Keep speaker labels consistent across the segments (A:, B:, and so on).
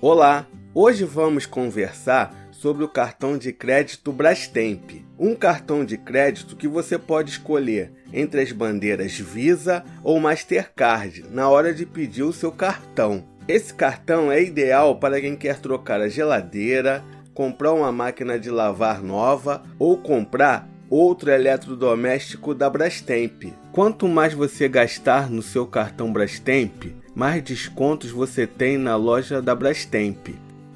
A: Olá! Hoje vamos conversar sobre o cartão de crédito Brastemp. Um cartão de crédito que você pode escolher entre as bandeiras Visa ou Mastercard na hora de pedir o seu cartão. Esse cartão é ideal para quem quer trocar a geladeira, comprar uma máquina de lavar nova ou comprar outro eletrodoméstico da Brastemp. Quanto mais você gastar no seu cartão Brastemp, mais descontos você tem na loja da Brastemp.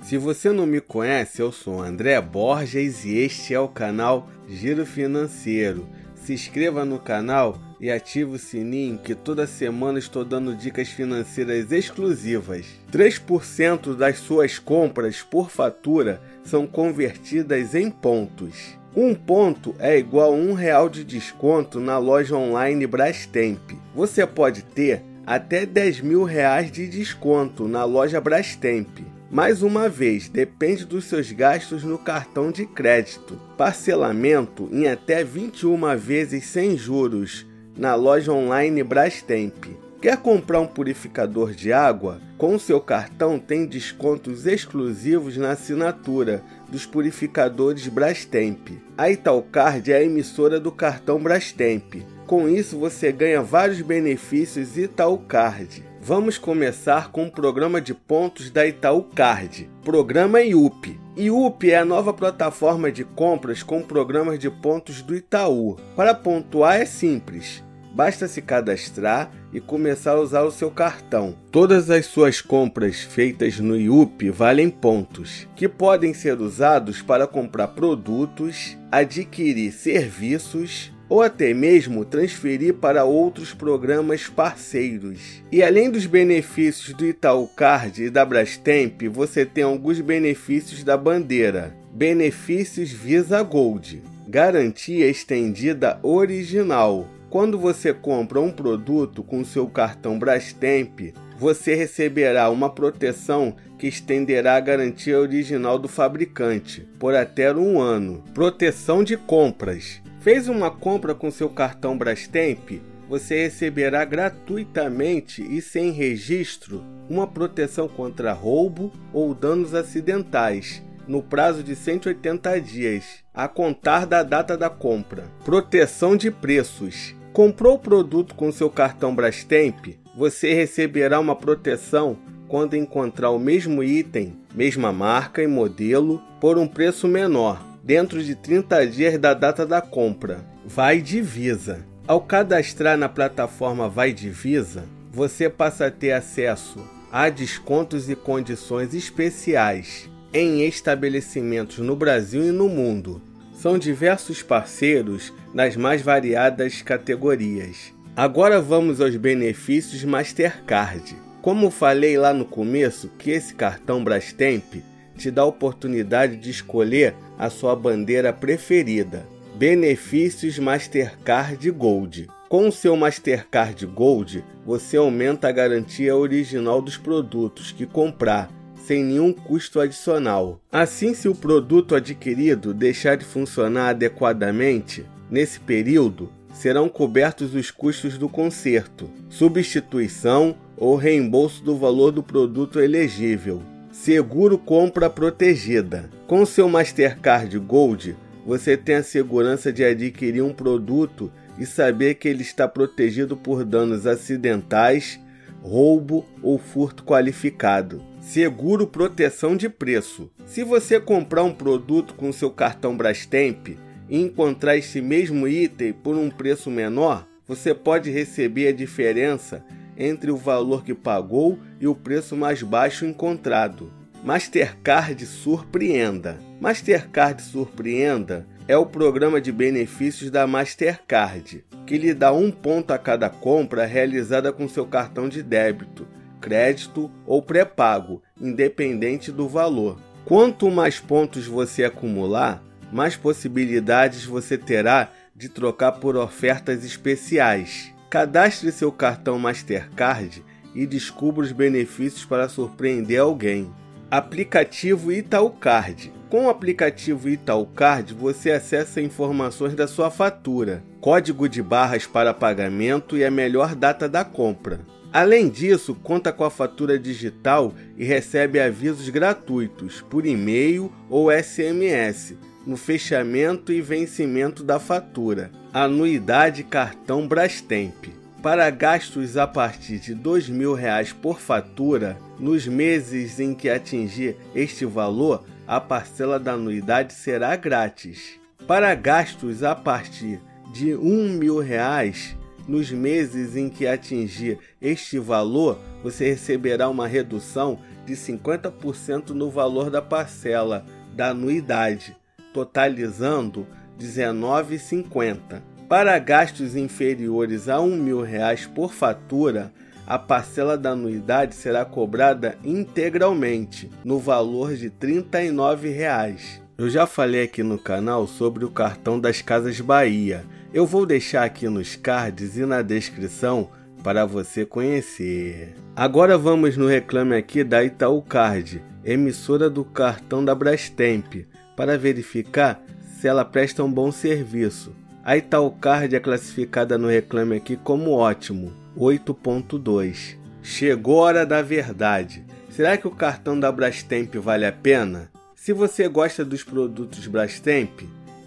A: Se você não me conhece, eu sou André Borges e este é o canal Giro Financeiro. Se inscreva no canal e ative o sininho que toda semana estou dando dicas financeiras exclusivas. 3% das suas compras por fatura são convertidas em pontos. Um ponto é igual a um real de desconto na loja online Brastemp. Você pode ter até 10 mil reais de desconto na loja Brastemp. Mais uma vez, depende dos seus gastos no cartão de crédito. Parcelamento em até 21 vezes sem juros na loja online Brastemp. Quer comprar um purificador de água? Com seu cartão tem descontos exclusivos na assinatura dos purificadores Brastemp. A Italcard é a emissora do cartão Brastemp. Com isso você ganha vários benefícios Italcard. Vamos começar com o programa de pontos da Itaúcard. Programa IUP. IUP é a nova plataforma de compras com programas de pontos do Itaú. Para pontuar é simples Basta se cadastrar e começar a usar o seu cartão. Todas as suas compras feitas no IUP valem pontos, que podem ser usados para comprar produtos, adquirir serviços ou até mesmo transferir para outros programas parceiros. E além dos benefícios do Itaú Card e da Brastemp, você tem alguns benefícios da bandeira. Benefícios Visa Gold. Garantia estendida original quando você compra um produto com seu cartão Brastemp, você receberá uma proteção que estenderá a garantia original do fabricante por até um ano. Proteção de compras. Fez uma compra com seu cartão Brastemp? Você receberá gratuitamente e sem registro uma proteção contra roubo ou danos acidentais no prazo de 180 dias, a contar da data da compra. Proteção de preços. Comprou o produto com seu cartão Brastemp? Você receberá uma proteção quando encontrar o mesmo item, mesma marca e modelo, por um preço menor, dentro de 30 dias da data da compra. Vai Divisa. Ao cadastrar na plataforma Vai Divisa, você passa a ter acesso a descontos e condições especiais em estabelecimentos no Brasil e no mundo são diversos parceiros nas mais variadas categorias. Agora vamos aos benefícios Mastercard. Como falei lá no começo, que esse cartão Brastemp te dá a oportunidade de escolher a sua bandeira preferida. Benefícios Mastercard Gold. Com o seu Mastercard Gold, você aumenta a garantia original dos produtos que comprar sem nenhum custo adicional. Assim, se o produto adquirido deixar de funcionar adequadamente, nesse período serão cobertos os custos do conserto, substituição ou reembolso do valor do produto elegível. Seguro compra protegida. Com seu Mastercard Gold, você tem a segurança de adquirir um produto e saber que ele está protegido por danos acidentais, roubo ou furto qualificado. Seguro proteção de preço. Se você comprar um produto com seu cartão Brastemp e encontrar esse mesmo item por um preço menor, você pode receber a diferença entre o valor que pagou e o preço mais baixo encontrado. Mastercard Surpreenda. Mastercard Surpreenda é o programa de benefícios da Mastercard, que lhe dá um ponto a cada compra realizada com seu cartão de débito crédito ou pré-pago, independente do valor. Quanto mais pontos você acumular, mais possibilidades você terá de trocar por ofertas especiais. Cadastre seu cartão Mastercard e descubra os benefícios para surpreender alguém. Aplicativo Itaúcard. Com o aplicativo Itaúcard, você acessa informações da sua fatura, código de barras para pagamento e a melhor data da compra. Além disso, conta com a fatura digital e recebe avisos gratuitos por e-mail ou SMS no fechamento e vencimento da fatura. Anuidade cartão Brastemp. Para gastos a partir de R$ 2.000 por fatura, nos meses em que atingir este valor, a parcela da anuidade será grátis. Para gastos a partir de R$ 1.000, nos meses em que atingir este valor, você receberá uma redução de 50% no valor da parcela da anuidade, totalizando R$ 19,50. Para gastos inferiores a R$ 1.000 por fatura, a parcela da anuidade será cobrada integralmente, no valor de R$ 39,00. Eu já falei aqui no canal sobre o cartão das Casas Bahia eu vou deixar aqui nos cards e na descrição para você conhecer. Agora vamos no reclame aqui da Itaú Card, emissora do cartão da Brastemp, para verificar se ela presta um bom serviço. A Itaú Card é classificada no reclame aqui como ótimo, 8.2. Chegou a hora da verdade. Será que o cartão da Brastemp vale a pena? Se você gosta dos produtos Brastemp,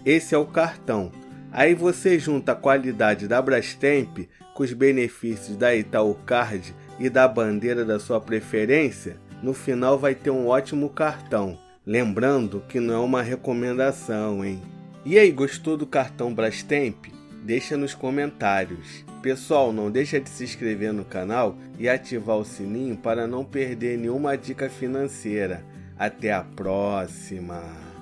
A: esse é o cartão. Aí você junta a qualidade da Brastemp com os benefícios da Itaú Card e da bandeira da sua preferência, no final vai ter um ótimo cartão. Lembrando que não é uma recomendação, hein? E aí, gostou do cartão Brastemp? Deixa nos comentários. Pessoal, não deixa de se inscrever no canal e ativar o sininho para não perder nenhuma dica financeira. Até a próxima!